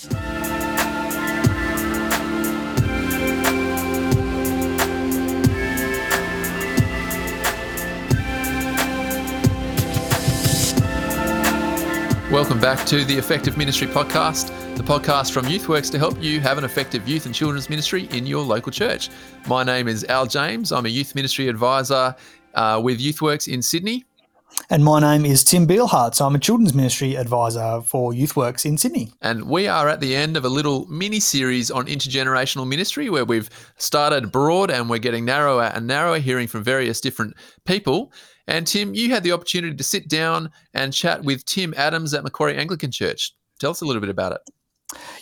Welcome back to the Effective Ministry Podcast, the podcast from YouthWorks to help you have an effective youth and children's ministry in your local church. My name is Al James. I'm a youth ministry advisor uh, with YouthWorks in Sydney. And my name is Tim Beilharz. I'm a children's ministry advisor for YouthWorks in Sydney. And we are at the end of a little mini series on intergenerational ministry where we've started broad and we're getting narrower and narrower, hearing from various different people. And Tim, you had the opportunity to sit down and chat with Tim Adams at Macquarie Anglican Church. Tell us a little bit about it.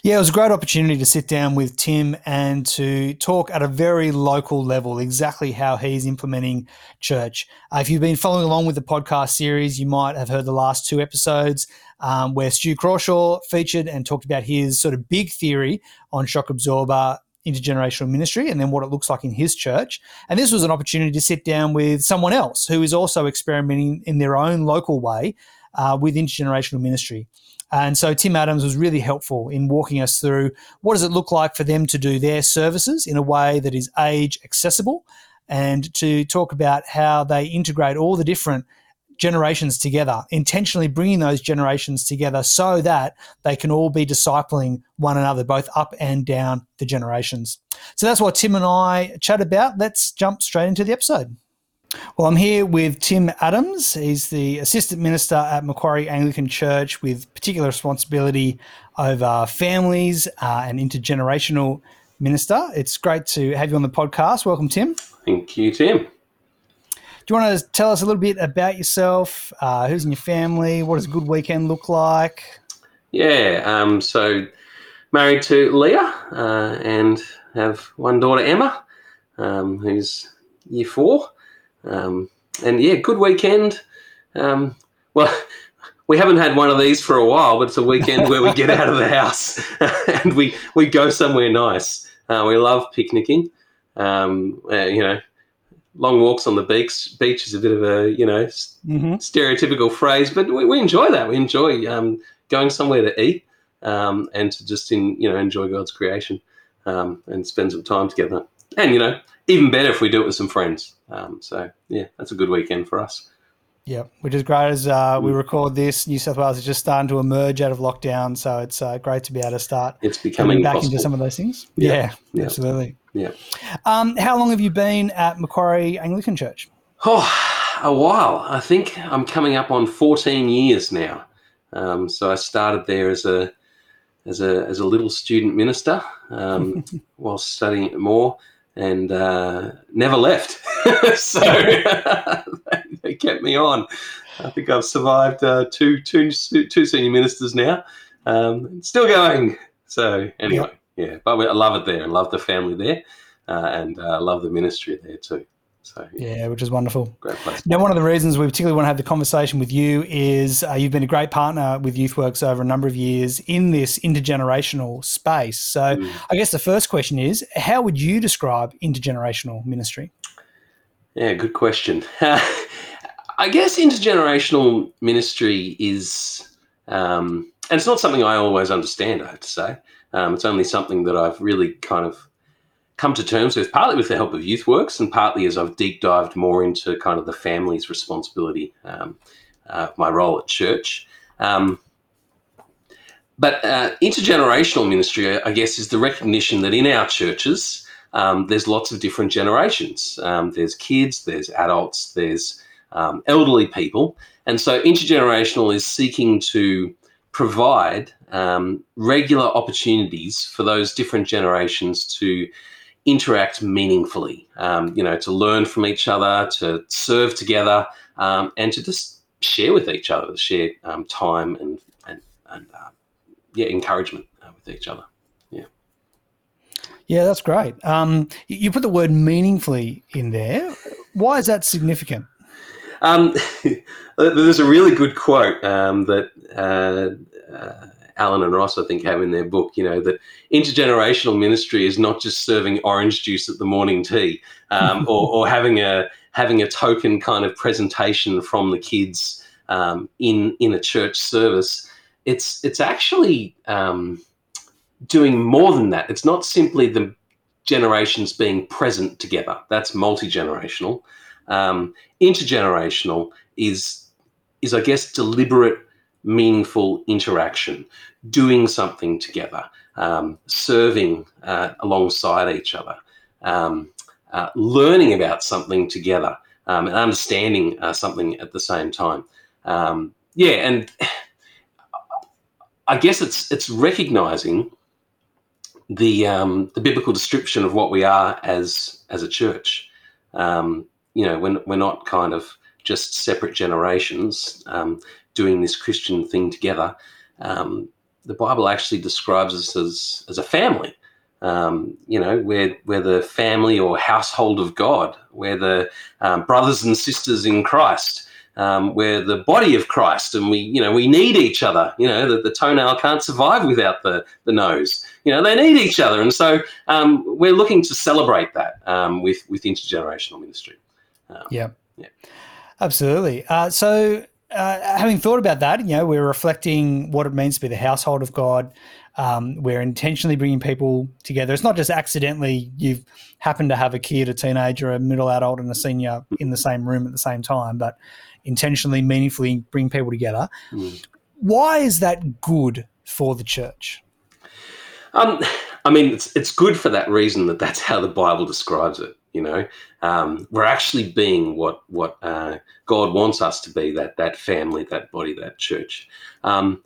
Yeah, it was a great opportunity to sit down with Tim and to talk at a very local level exactly how he's implementing church. Uh, if you've been following along with the podcast series, you might have heard the last two episodes um, where Stu Crawshaw featured and talked about his sort of big theory on shock absorber intergenerational ministry and then what it looks like in his church. And this was an opportunity to sit down with someone else who is also experimenting in their own local way uh, with intergenerational ministry. And so Tim Adams was really helpful in walking us through what does it look like for them to do their services in a way that is age accessible and to talk about how they integrate all the different generations together, intentionally bringing those generations together so that they can all be discipling one another, both up and down the generations. So that's what Tim and I chat about. Let's jump straight into the episode. Well, I'm here with Tim Adams. He's the assistant minister at Macquarie Anglican Church with particular responsibility over families uh, and intergenerational minister. It's great to have you on the podcast. Welcome, Tim. Thank you, Tim. Do you want to tell us a little bit about yourself? Uh, who's in your family? What does a good weekend look like? Yeah, um, so married to Leah uh, and have one daughter, Emma, um, who's year four. Um, and yeah, good weekend. Um, well, we haven't had one of these for a while, but it's a weekend where we get out of the house and we, we go somewhere nice. Uh, we love picnicking. Um, uh, you know, long walks on the beach beach is a bit of a you know mm-hmm. stereotypical phrase, but we, we, enjoy that. We enjoy um, going somewhere to eat um, and to just in you know enjoy God's creation um, and spend some time together. And you know, even better if we do it with some friends. Um, so yeah, that's a good weekend for us. Yeah, which is great as uh, we mm. record this. New South Wales is just starting to emerge out of lockdown, so it's uh, great to be able to start. It's becoming back possible. into some of those things. Yeah, yeah, yeah. absolutely. Yeah. Um, how long have you been at Macquarie Anglican Church? Oh, a while. I think I'm coming up on 14 years now. Um, so I started there as a as a as a little student minister um, while studying at Moore and uh, never left. so they kept me on. I think I've survived uh, two, two, two senior ministers now. Um, still going. So anyway, yep. yeah, but I love it there and love the family there, uh, and uh, love the ministry there too. So yeah. which is wonderful. Great place. Now, one of the reasons we particularly want to have the conversation with you is uh, you've been a great partner with YouthWorks over a number of years in this intergenerational space. So, mm. I guess the first question is, how would you describe intergenerational ministry? Yeah, good question. I guess intergenerational ministry is, um, and it's not something I always understand. I have to say, um, it's only something that I've really kind of come to terms with, partly with the help of YouthWorks, and partly as I've deep dived more into kind of the family's responsibility, um, uh, my role at church. Um, but uh, intergenerational ministry, I guess, is the recognition that in our churches, um, there's lots of different generations. Um, there's kids, there's adults, there's um, elderly people. And so intergenerational is seeking to provide um, regular opportunities for those different generations to interact meaningfully, um, you know, to learn from each other, to serve together, um, and to just share with each other, share um, time and and, and uh, yeah, encouragement uh, with each other. Yeah. Yeah, that's great. Um, you put the word meaningfully in there. Why is that significant? Um, there's a really good quote um, that uh, uh, Allen and Ross, I think, have in their book, you know, that intergenerational ministry is not just serving orange juice at the morning tea um, or, or, having a having a token kind of presentation from the kids um, in in a church service. It's it's actually um, doing more than that. It's not simply the generations being present together. That's multi generational. Um, intergenerational is is I guess deliberate, meaningful interaction, doing something together, um, serving uh, alongside each other, um, uh, learning about something together, um, and understanding uh, something at the same time. Um, yeah, and I guess it's it's recognizing the um, the biblical description of what we are as as a church. Um, you know, we're, we're not kind of just separate generations um, doing this Christian thing together. Um, the Bible actually describes us as as a family. Um, you know, we're we're the family or household of God. We're the um, brothers and sisters in Christ um, we're the body of Christ, and we, you know, we need each other. You know, the, the toenail can't survive without the the nose. You know, they need each other, and so um, we're looking to celebrate that um, with with intergenerational ministry. Um, yeah, yeah, absolutely. Uh, so, uh, having thought about that, you know, we're reflecting what it means to be the household of God. Um, we're intentionally bringing people together. It's not just accidentally you've happened to have a kid, a teenager, a middle adult, and a senior in the same room at the same time, but intentionally, meaningfully bring people together. Mm. Why is that good for the church? Um, I mean, it's it's good for that reason that that's how the Bible describes it. You know, um, we're actually being what what uh, God wants us to be that that family, that body, that church. Um,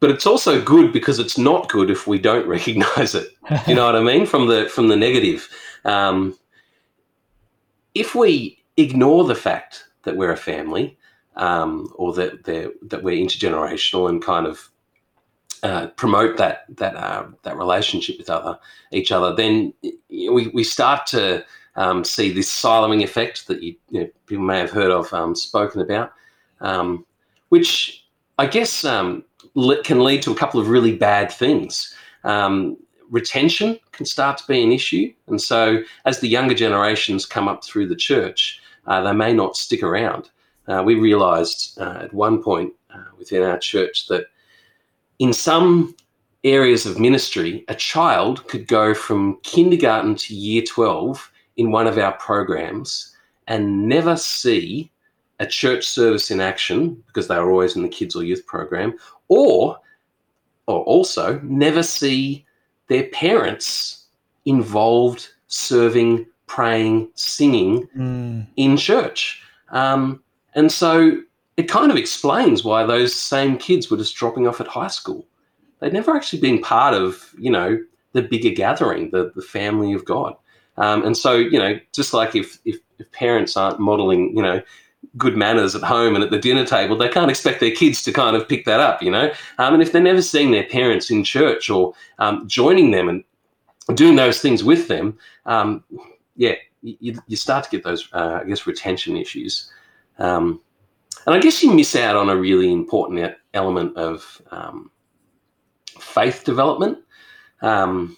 but it's also good because it's not good if we don't recognize it. You know what I mean? From the from the negative. Um, if we ignore the fact that we're a family um, or that that we're intergenerational and kind of uh, promote that that uh, that relationship with other each other, then we, we start to um, see this siloing effect that you, you know, people may have heard of um, spoken about, um, which I guess um, can lead to a couple of really bad things. Um, retention can start to be an issue, and so as the younger generations come up through the church, uh, they may not stick around. Uh, we realized uh, at one point uh, within our church that in some areas of ministry, a child could go from kindergarten to year 12 in one of our programs and never see a church service in action because they were always in the kids or youth program, or or also never see their parents involved serving praying, singing mm. in church. Um, and so it kind of explains why those same kids were just dropping off at high school. They'd never actually been part of, you know, the bigger gathering, the, the family of God. Um, and so, you know, just like if, if, if parents aren't modeling, you know, good manners at home and at the dinner table, they can't expect their kids to kind of pick that up, you know. Um, and if they're never seeing their parents in church or um, joining them and doing those things with them, um, yeah, you, you start to get those, uh, I guess, retention issues. Um, and I guess you miss out on a really important element of um, faith development. Um,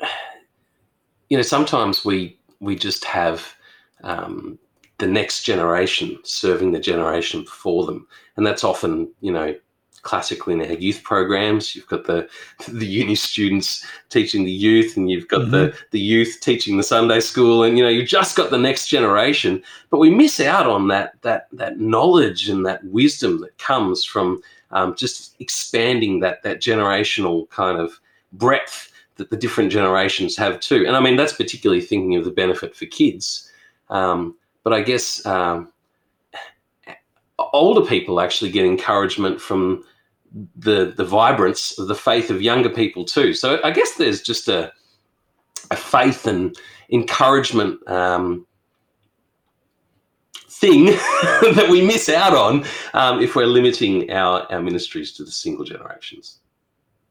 you know, sometimes we we just have um, the next generation serving the generation before them, and that's often you know classically in our youth programs. You've got the the uni students teaching the youth, and you've got mm-hmm. the the youth teaching the Sunday school, and you know you've just got the next generation. But we miss out on that that that knowledge and that wisdom that comes from um, just expanding that that generational kind of breadth that the different generations have too. And I mean that's particularly thinking of the benefit for kids. Um, but I guess um, older people actually get encouragement from the the vibrance of the faith of younger people too. So I guess there's just a a faith and encouragement um, thing that we miss out on um, if we're limiting our, our ministries to the single generations.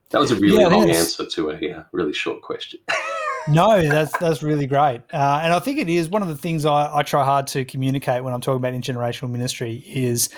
That was a really yeah, long answer to a yeah, really short question. no, that's that's really great, uh, and I think it is one of the things I, I try hard to communicate when I'm talking about intergenerational ministry is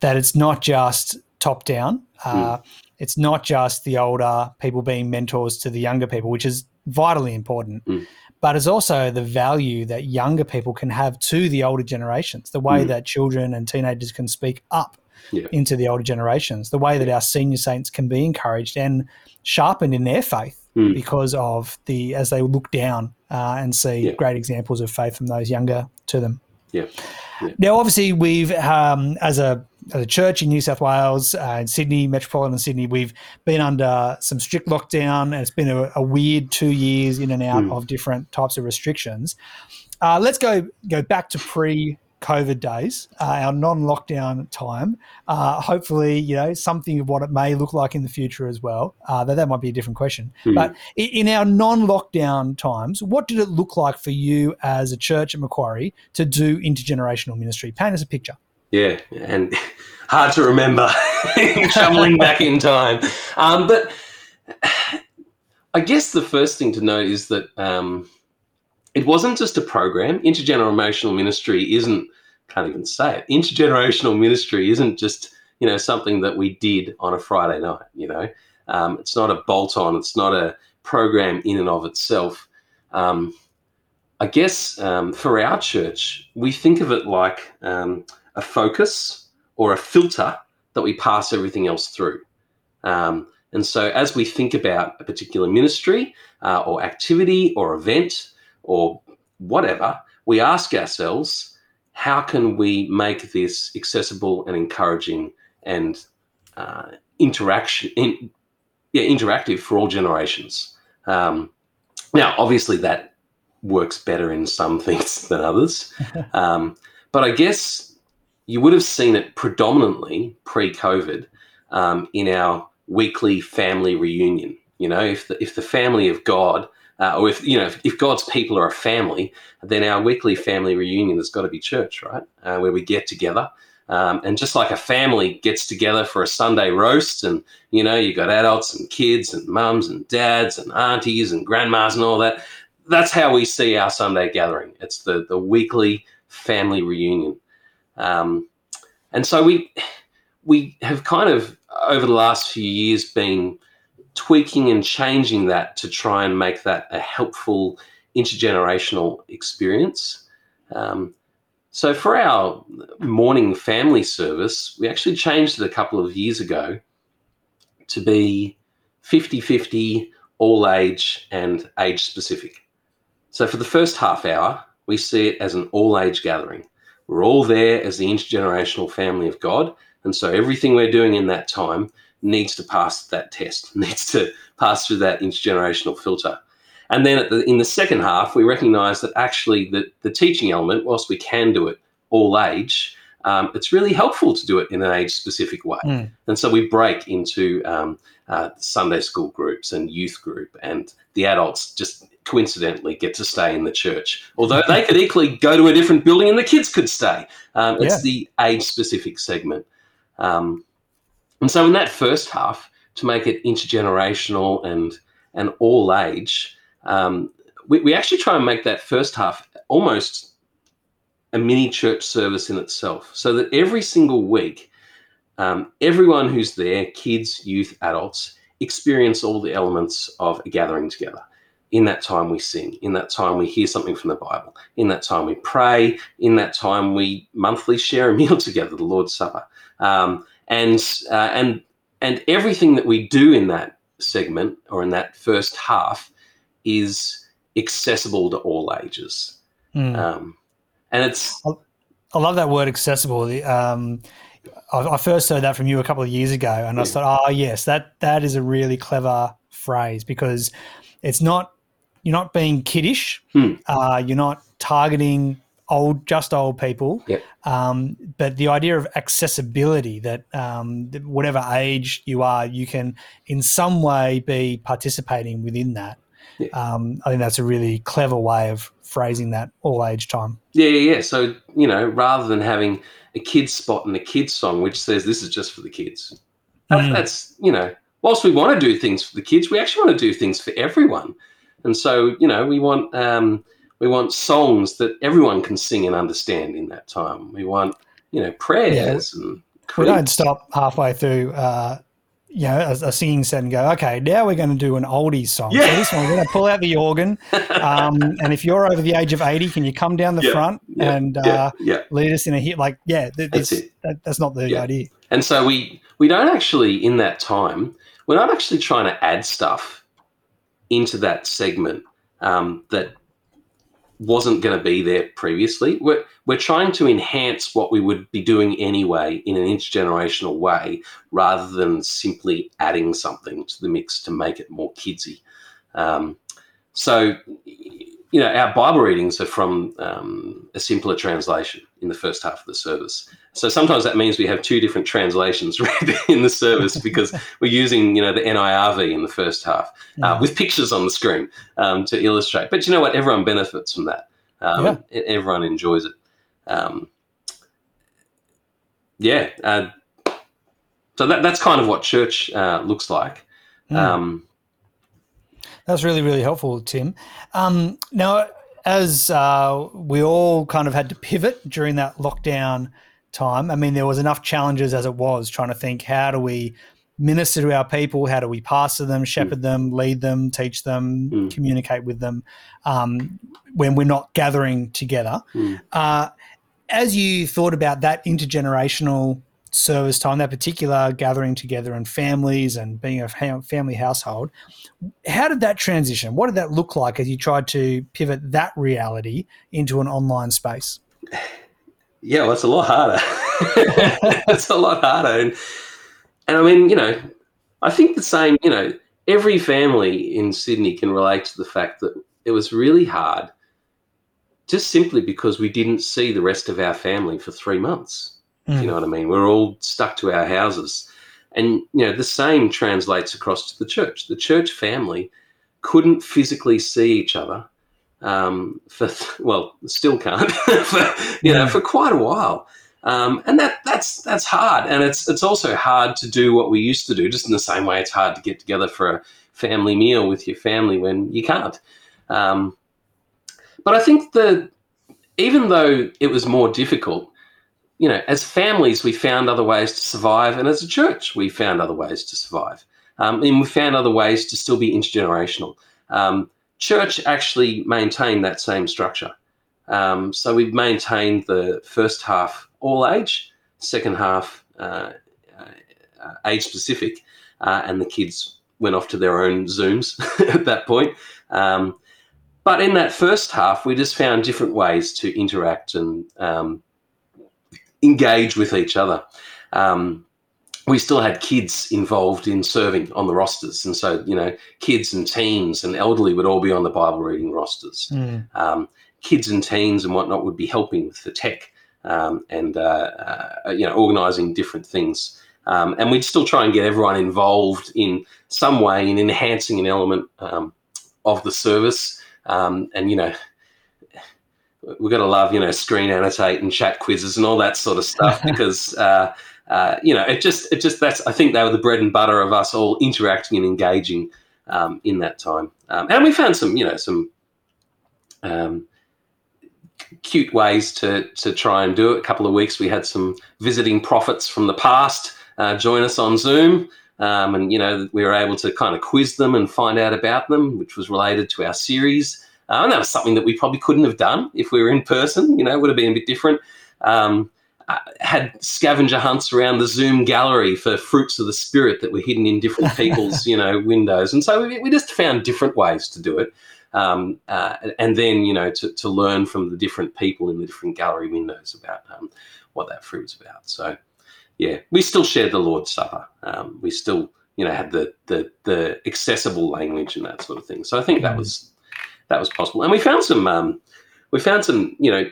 that it's not just top down. Uh, mm. It's not just the older people being mentors to the younger people, which is vitally important, mm. but it's also the value that younger people can have to the older generations, the way mm. that children and teenagers can speak up Yeah. into the older generations. The way that our senior saints can be encouraged and sharpened in their faith Mm. because of the as they look down uh, and see Yeah. great examples of faith from those younger to them. Yeah. Yeah. Now, obviously, we've um, as a as a church in New South Wales uh, in Sydney, metropolitan Sydney, we've been under some strict lockdown, and it's been a, a weird two years in and out Mm. of different types of restrictions. Uh, let's go go back to pre. COVID days, uh, our non-lockdown time. Uh, hopefully, you know something of what it may look like in the future as well. Uh, though that might be a different question. Hmm. But i- in our non-lockdown times, what did it look like for you as a church at Macquarie to do intergenerational ministry? Paint us a picture. Yeah, and hard to remember, shoveling back in time. Um, but I guess the first thing to note is that um, it wasn't just a program. Intergenerational ministry isn't, can't even say it, intergenerational ministry isn't just, you know, something that we did on a Friday night, you know. Um, it's not a bolt on, it's not a program in and of itself. Um, I guess um, for our church, we think of it like um, a focus or a filter that we pass everything else through. Um, and so, as we think about a particular ministry uh, or activity or event or whatever, we ask ourselves, how can we make this accessible and encouraging and uh, interaction, in, yeah, interactive for all generations? Um, now, obviously, that works better in some things than others, um, but I guess you would have seen it predominantly pre-COVID um, in our weekly family reunion. You know, if the, if the family of God, uh, or if you know, if, if, God's people are a family, then our weekly family reunion has got to be church, right? Uh, where we get together. Um, and just like a family gets together for a Sunday roast, and you know, you've got adults and kids and mums and dads and aunties and grandmas and all that. That's how we see our Sunday gathering. It's the the weekly family reunion. Um, and so we we have kind of over the last few years been tweaking and changing that to try and make that a helpful intergenerational experience. Um, so for our morning family service, we actually changed it a couple of years ago to be 50-50 all age and age specific. So for the first half hour, we see it as an all age gathering. We're all there as the intergenerational family of God. And so everything we're doing in that time needs to pass that test, needs to pass through that intergenerational filter. And then the, in the second half, we recognize that actually the, the teaching element, whilst we can do it all age, um, it's really helpful to do it in an age specific way. Mm. And so we break into um, uh, Sunday school groups and youth group, and the adults just coincidentally get to stay in the church. Although they could equally go to a different building and the kids could stay. Um, it's Yeah. the age specific segment. Um, and so in that first half, to make it intergenerational and and all age, um, we, we actually try and make that first half almost a mini church service in itself, so that every single week, um, everyone who's there, kids, youth, adults, experience all the elements of a gathering together. In that time, we sing. In that time, we hear something from the Bible. In that time, we pray. In that time, we monthly share a meal together, the Lord's Supper. Um, and uh, and and everything that we do in that segment or in that first half is accessible to all ages. Mm. Um, and it's I love that word accessible. Um, I, first heard that from you a couple of years ago, and I thought, oh yes, that that is a really clever phrase because it's not you're not being kiddish. Hmm. Uh, you're not targeting old, just old people. Yep. Um, but the idea of accessibility that, um, that whatever age you are, you can in some way be participating within that. Yeah. Um, I think that's a really clever way of phrasing that all age time. yeah, yeah, yeah. So you know, rather than having a kids spot and a kids song which says this is just for the kids, Mm. that's you know, whilst we want to do things for the kids, we actually want to do things for everyone. And so you know, we want um, we want songs that everyone can sing and understand in that time. We want you know prayers and We don't stop halfway through uh, you know, a, a singing set and go, okay, now we're going to do an oldies song. Yeah. So this one, we're going to pull out the organ. Um, and if you're over the age of 80, can you come down the Yeah, front yeah, and yeah, uh, yeah. lead us in a hit? Like, yeah, th- That's it. that, that's not the Yeah. idea. And so we we don't actually in that time we're not actually trying to add stuff into that segment um, that wasn't going to be there previously. We're we're trying to enhance what we would be doing anyway in an intergenerational way, rather than simply adding something to the mix to make it more kidsy. Um, so, you know, our Bible readings are from um, a simpler translation in the first half of the service. So sometimes that means we have two different translations read in the service because we're using, you know, the NIRV in the first half uh, Yeah. with pictures on the screen um, to illustrate. But you know what? Everyone benefits from that. Um, Yeah. Everyone enjoys it. Um, yeah. Uh, so that, that's kind of what church uh, looks like. Mm. Um, That's really, really helpful, Tim. Um, now, as uh, we all kind of had to pivot during that lockdown time, I mean, there was enough challenges as it was trying to think how do we minister to our people? How do we pastor them, shepherd them, lead them, teach them, Mm. communicate with them um, when we're not gathering together? Mm. Uh, as you thought about that intergenerational service time, that particular gathering together and families and being a family household, how did that transition? What did that look like as you tried to pivot that reality into an online space? Yeah, well, it's a lot harder. it's a lot harder, and and I mean, you know, I think the same. You know, every family in Sydney can relate to the fact that it was really hard, just simply because we didn't see the rest of our family for three months. Mm. You know what I mean? We're all stuck to our houses, and you know, the same translates across to the church. The church family couldn't physically see each other um, for well, still can't for you know for quite a while, um, and that that's that's hard, and it's it's also hard to do what we used to do. Just in the same way, it's hard to get together for a family meal with your family when you can't. Um, but I think that even though it was more difficult, you know, as families we found other ways to survive, and as a church we found other ways to survive, um, and we found other ways to still be intergenerational. Um, church actually maintained that same structure. Um, so we've maintained the first half all age, second half uh, uh, age specific, uh, and the kids went off to their own Zooms at that point. Um, but in that first half, we just found different ways to interact and um, engage with each other. Um, we still had kids involved in serving on the rosters. And so, you know, kids and teens and elderly would all be on the Bible reading rosters. Mm. Um, kids and teens and whatnot would be helping with the tech um, and, uh, uh, you know, organizing different things. Um, and we'd still try and get everyone involved in some way in enhancing an element um, of the service. Um, and, you know, we've going to love, you know, screen annotate and chat quizzes and all that sort of stuff because, uh, uh, you know, it just, it just, that's, I think they were the bread and butter of us all interacting and engaging um, in that time. Um, and we found some, you know, some um, cute ways to, to try and do it. A couple of weeks we had some visiting prophets from the past uh, join us on Zoom. Um, and, you know, we were able to kind of quiz them and find out about them, which was related to our series. And that was something that we probably couldn't have done if we were in person. You know, it would have been a bit different. Um, had scavenger hunts around the Zoom gallery for fruits of the spirit that were hidden in different people's, you know, windows. And so we, we just found different ways to do it. Um, uh, and then, you know, to, to learn from the different people in the different gallery windows about um, what that fruit was about. So, yeah, we still shared the Lord's Supper. Um, we still, you know, had the, the the accessible language and that sort of thing. So I think that Mm. was that was possible. And we found some um, we found some, you know,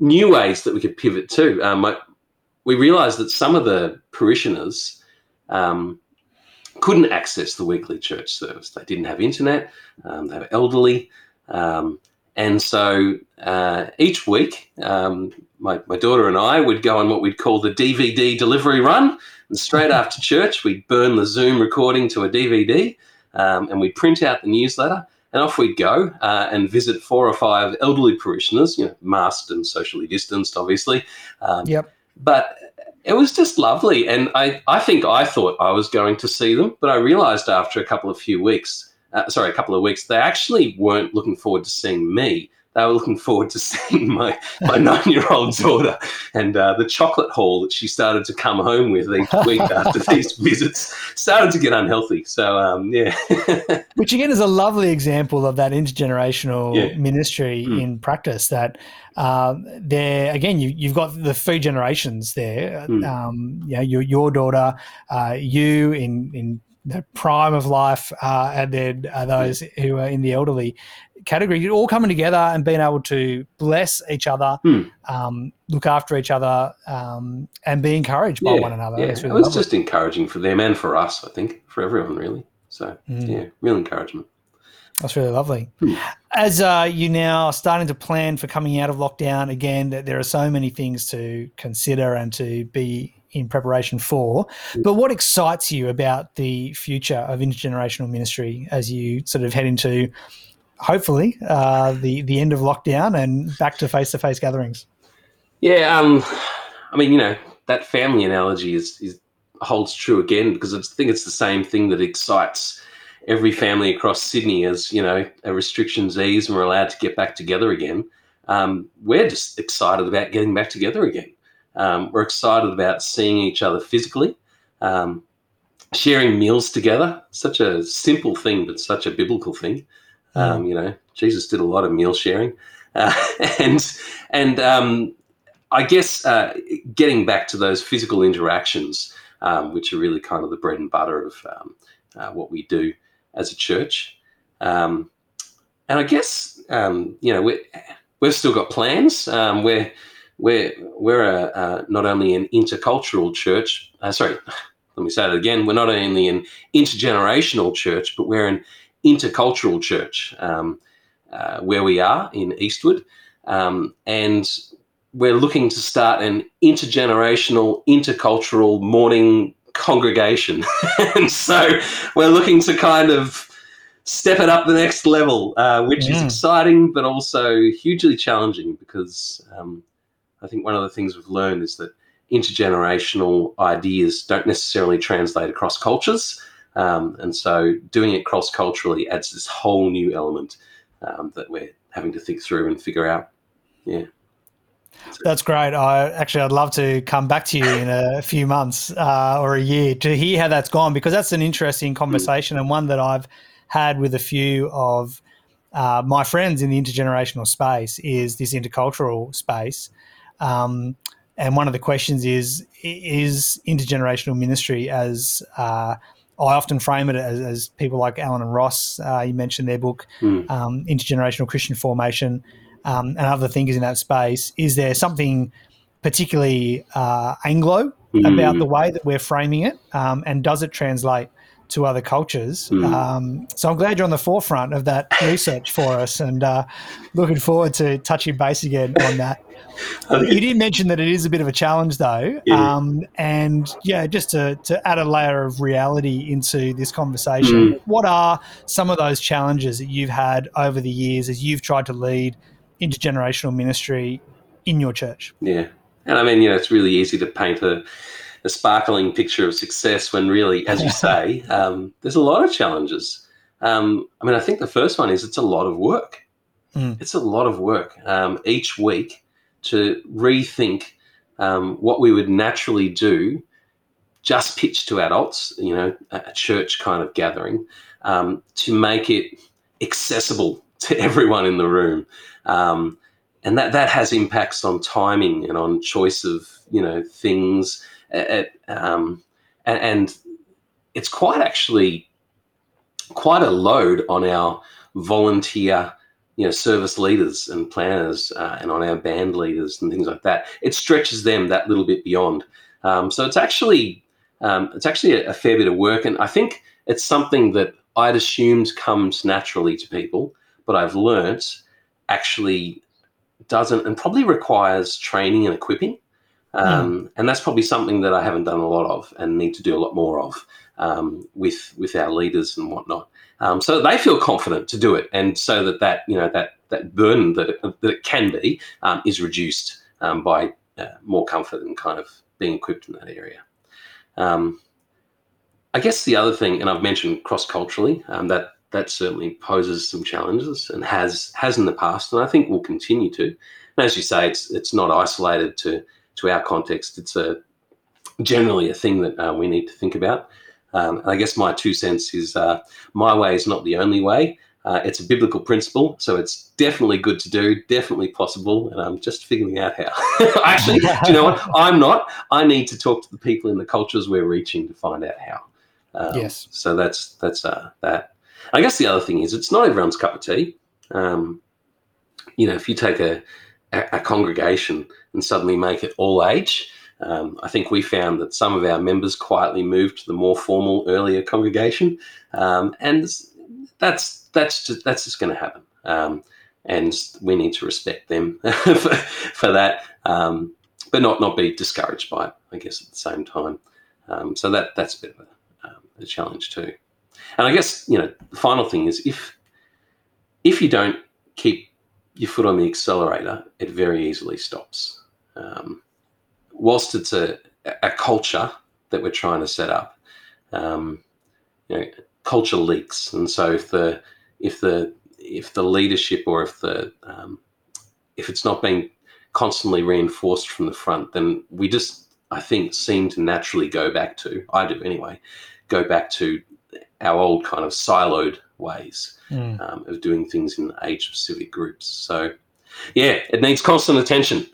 new ways that we could pivot too. Um, I, we realised that some of the parishioners um, couldn't access the weekly church service. They didn't have internet. Um, they were elderly. Um, and so uh, each week, um, my, my daughter and I would go on what we'd call the DVD delivery run. And straight after church, we'd burn the Zoom recording to a DVD um, and we'd print out the newsletter. And off we'd go uh, and visit four or five elderly parishioners, you know, masked and socially distanced, obviously. Um, Yep. but it was just lovely. And I, I think I thought I was going to see them, but I realized after a couple of few weeks, uh, sorry, a couple of weeks, they actually weren't looking forward to seeing me. They were looking forward to seeing my, my nine year old daughter and uh, the chocolate haul that she started to come home with each week after these visits started to get unhealthy. So, um, yeah. Which again is a lovely example of that intergenerational Yeah. ministry Mm. in practice. That um, there again, you, you've got the three generations there. Mm. Um, you know, your your daughter, uh, you in in the prime of life, uh, and then uh, those who are in the elderly category. All coming together and being able to bless each other, Mm. um, look after each other, um, and be encouraged by yeah, one another. yeah. It's it was just encouraging for them and for us, I think, for everyone, really. So, Mm. yeah, real encouragement. That's really lovely. Hmm. As uh, you now are starting to plan for coming out of lockdown, again, that there are so many things to consider and to be in preparation for. But what excites you about the future of intergenerational ministry as you sort of head into, hopefully, uh, the the end of lockdown and back to face to face gatherings? Yeah, um, I mean, you know, that family analogy is, is holds true again because I think it's the same thing that excites every family across Sydney as you know restrictions ease and we're allowed to get back together again. Um, we're just excited about getting back together again. Um, we're excited about seeing each other physically, um, sharing meals together. Such a simple thing, but such a biblical thing. Um, you know, Jesus did a lot of meal sharing, uh, and and um, I guess uh, getting back to those physical interactions, um, which are really kind of the bread and butter of um, uh, what we do as a church. Um, and I guess um, you know we we've still got plans. Um, we're we're we're a, uh, not only an intercultural church. Uh, sorry, let me say that again. We're not only an intergenerational church, but we're an intercultural church um, uh, where we are in Eastwood, um, and we're looking to start an intergenerational, intercultural morning congregation. and so we're looking to kind of step it up the next level, uh, which is Mm. exciting, but also hugely challenging because um, I think one of the things we've learned is that intergenerational ideas don't necessarily translate across cultures. Um, and so doing it cross culturally adds this whole new element um, that we're having to think through and figure out. Yeah. That's great. I actually, I'd love to come back to you in a few months uh, or a year to hear how that's gone because that's an interesting conversation and one that I've had with a few of uh, my friends in the intergenerational space. Is this intercultural space? Um, and one of the questions is: Is intergenerational ministry as uh, I often frame it as, as people like Allen and Ross. Uh, you mentioned their book, Mm. um, Intergenerational Christian Formation um, and other thinkers in that space. Is there something particularly uh, Anglo about Mm. the way that we're framing it, um, and does it translate to other cultures? Mm. Um, so I'm glad you're on the forefront of that research for us, and uh, looking forward to touching base again on that. You did mention that it is a bit of a challenge, though, Yeah. um, and yeah, just to, to add a layer of reality into this conversation, what are some of those challenges that you've had over the years as you've tried to lead intergenerational ministry in your church? Yeah. And I mean, you know, it's really easy to paint a, a sparkling picture of success when really, as you say, um, there's a lot of challenges. Um, I mean, I think the first one is it's a lot of work. Mm. It's a lot of work um, each week to rethink um, what we would naturally do, just pitch to adults, you know, a church kind of gathering, um, to make it accessible to everyone in the room. Um, and that, that has impacts on timing and on choice of, you know, things. At, um, and, and it's quite actually quite a load on our volunteer you know service leaders and planners uh, and on our band leaders and things like that. It stretches them that little bit beyond. Um, so it's actually um, it's actually a, a fair bit of work and i think it's something that i'd assumed comes naturally to people but i've learnt actually doesn't and probably requires training and equipping um, and that's probably something that i haven't done a lot of and need to do a lot more of um, with with our leaders and whatnot um, so they feel confident to do it, and so that that you know that that burden that it, that it can be um, is reduced um, by uh, more comfort and kind of being equipped in that area. Um, I guess the other thing, and I've mentioned cross culturally, that that certainly poses some challenges and has has in the past, and I think will continue to. And as you say, it's it's not isolated to to our context. It's a generally a thing that uh, we need to think about. Um, and I guess my two cents is uh, my way is not the only way. Uh, it's a biblical principle, so it's definitely good to do, definitely possible, and I'm just figuring out how. Actually, do you know what? I'm not. I need to talk to the people in the cultures we're reaching to find out how. Um, yes. So that's that's uh, that. I guess the other thing is it's not everyone's cup of tea. Um, you know, if you take a, a, congregation and suddenly make it all age, um, I think we found that some of our members quietly moved to the more formal earlier congregation, um, and that's that's just, that's just going to happen. Um, and we need to respect them for, for, that, um, but not not be discouraged by it. I guess at the same time. Um, so that that's a bit of a, um, a challenge too. And I guess you know the final thing is if if you don't keep your foot on the accelerator, it very easily stops. Um, whilst it's a, a culture that we're trying to set up, um, you know, culture leaks, and so if the if the if the leadership or if the um, if it's not being constantly reinforced from the front, then we just I think seem to naturally go back to I do anyway, go back to our old kind of siloed ways mm. um, of doing things in the age specific groups. So yeah, it needs constant attention.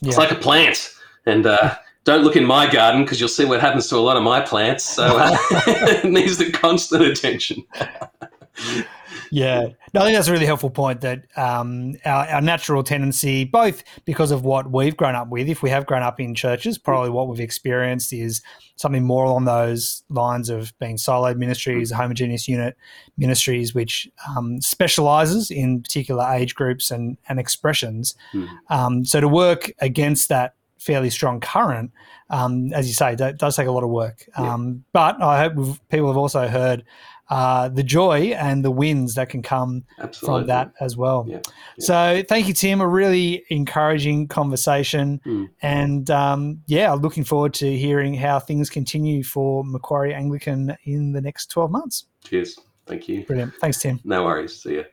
Yeah. It's like a plant. And uh, don't look in my garden because you'll see what happens to a lot of my plants. So uh, it needs the constant attention. yeah, no, I think that's a really helpful point. That um, our, our, natural tendency, both because of what we've grown up with, if we have grown up in churches, probably what we've experienced is something more along those lines of being siloed ministries, homogeneous unit ministries, which um, specializes in particular age groups and, and expressions. Mm. Um, so to work against that fairly strong current, um, as you say, that does take a lot of work. Yeah. Um, but I hope people have also heard uh, the joy and the wins that can come Absolutely. from that as well. Yeah. Yeah. So thank you, Tim. A really encouraging conversation. Mm. And um, yeah, looking forward to hearing how things continue for Macquarie Anglican in the next 12 months. Cheers. Thank you. Brilliant. Thanks, Tim. No worries. See you.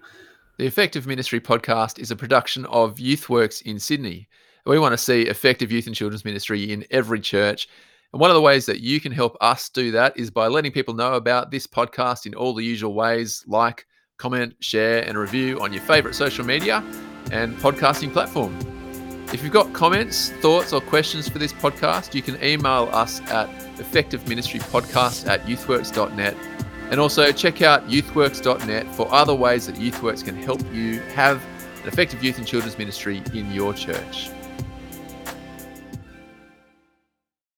The Effective Ministry podcast is a production of YouthWorks in Sydney. We want to see effective youth and children's ministry in every church. And one of the ways that you can help us do that is by letting people know about this podcast in all the usual ways like, comment, share, and review on your favorite social media and podcasting platform. If you've got comments, thoughts, or questions for this podcast, you can email us at effectiveministrypodcast at youthworks.net. And also check out youthworks.net for other ways that YouthWorks can help you have an effective youth and children's ministry in your church.